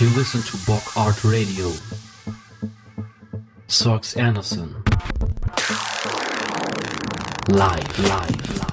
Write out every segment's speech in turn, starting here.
You listen to BOCK.Art Radio. Sorrx Enderson. Live, live, live.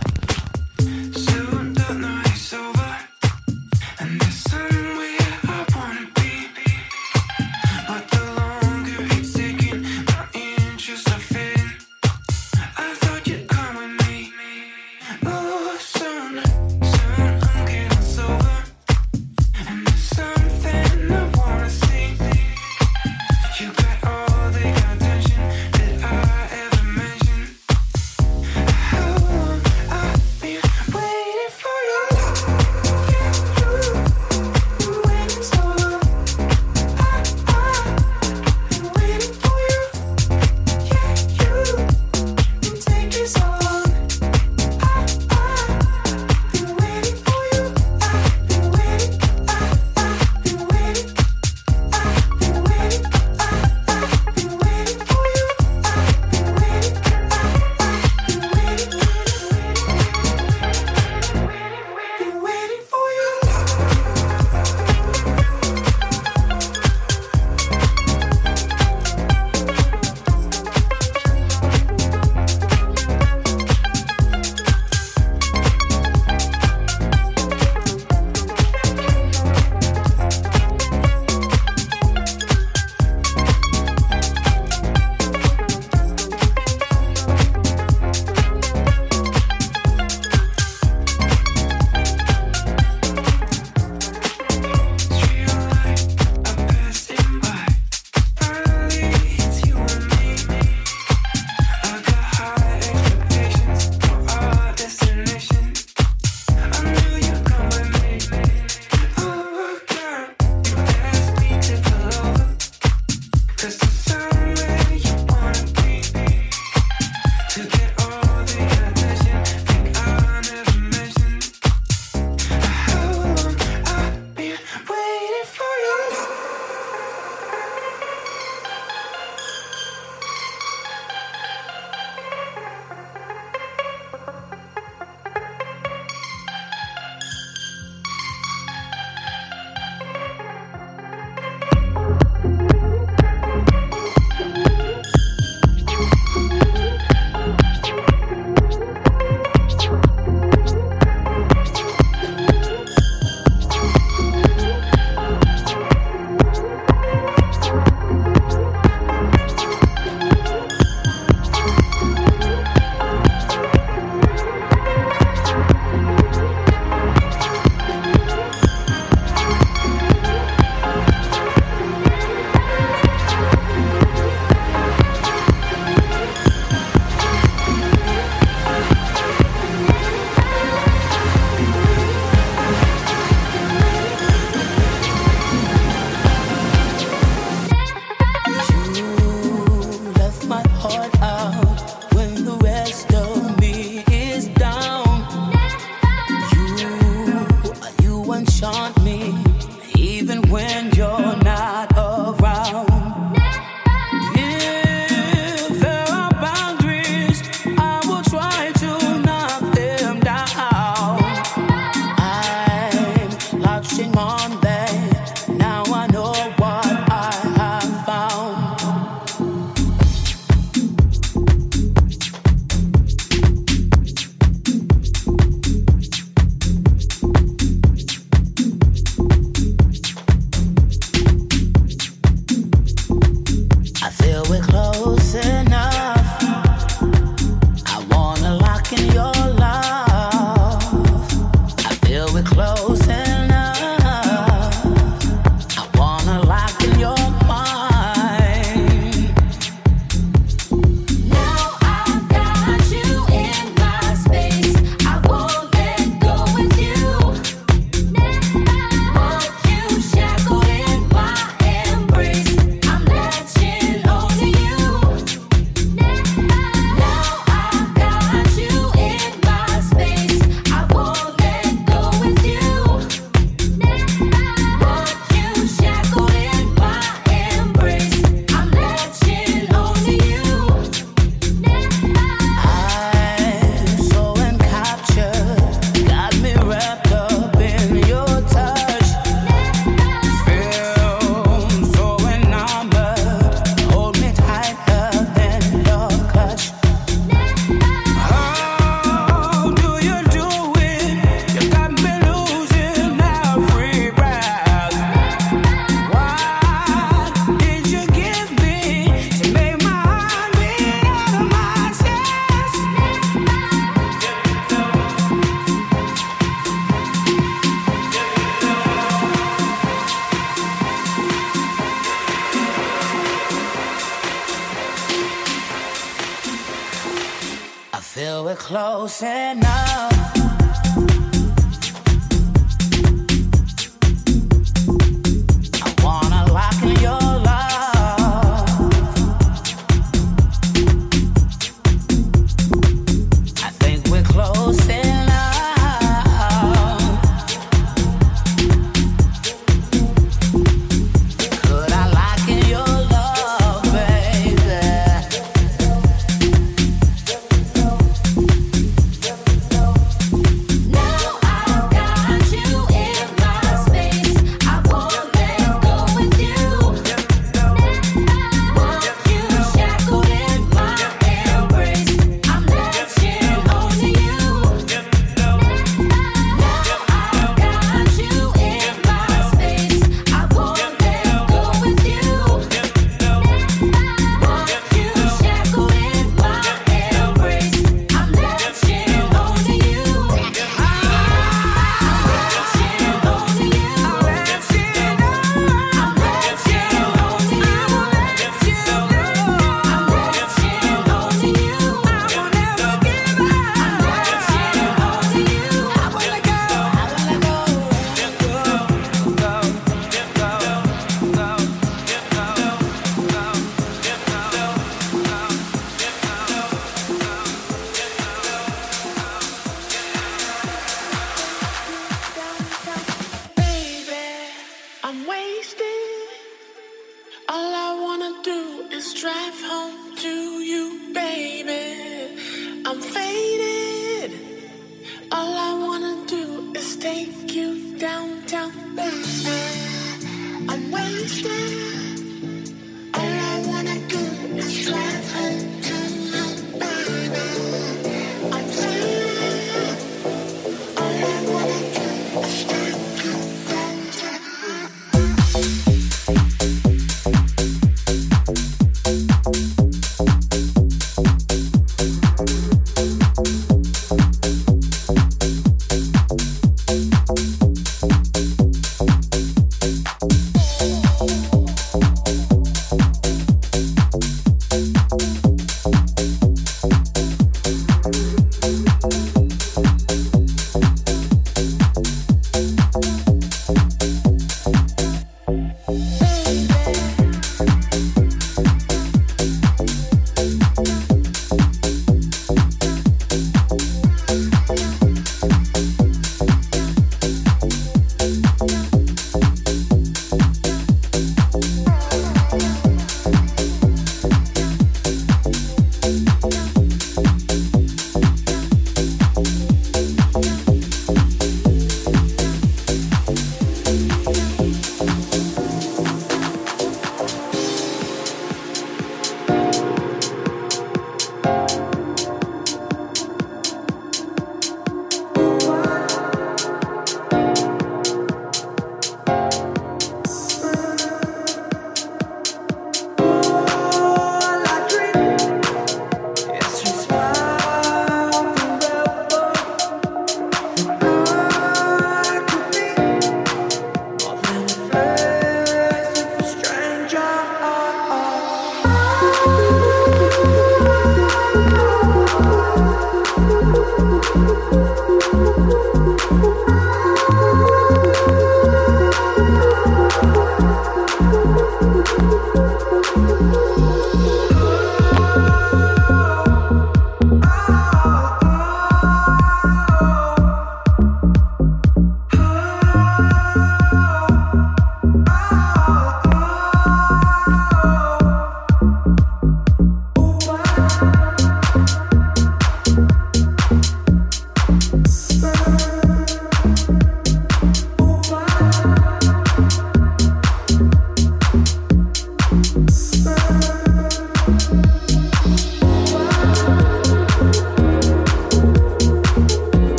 Bye.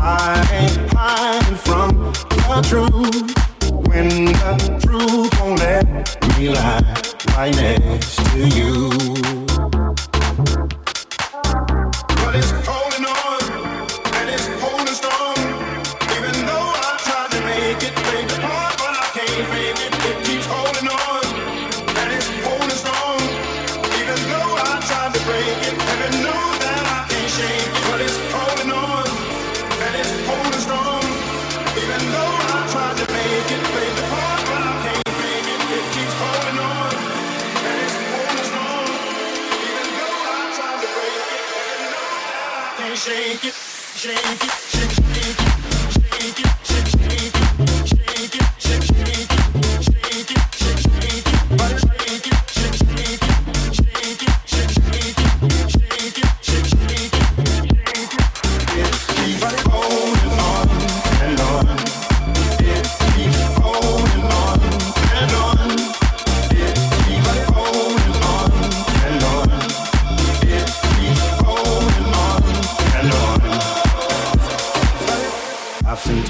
I ain't hiding from the truth. When the truth won't let me lie right next to you.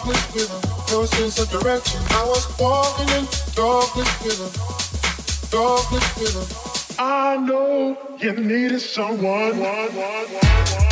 darkness with her. Ever since the direction I was walking in, darkness with her. Darkness with her. I know you needed someone. One, one, one,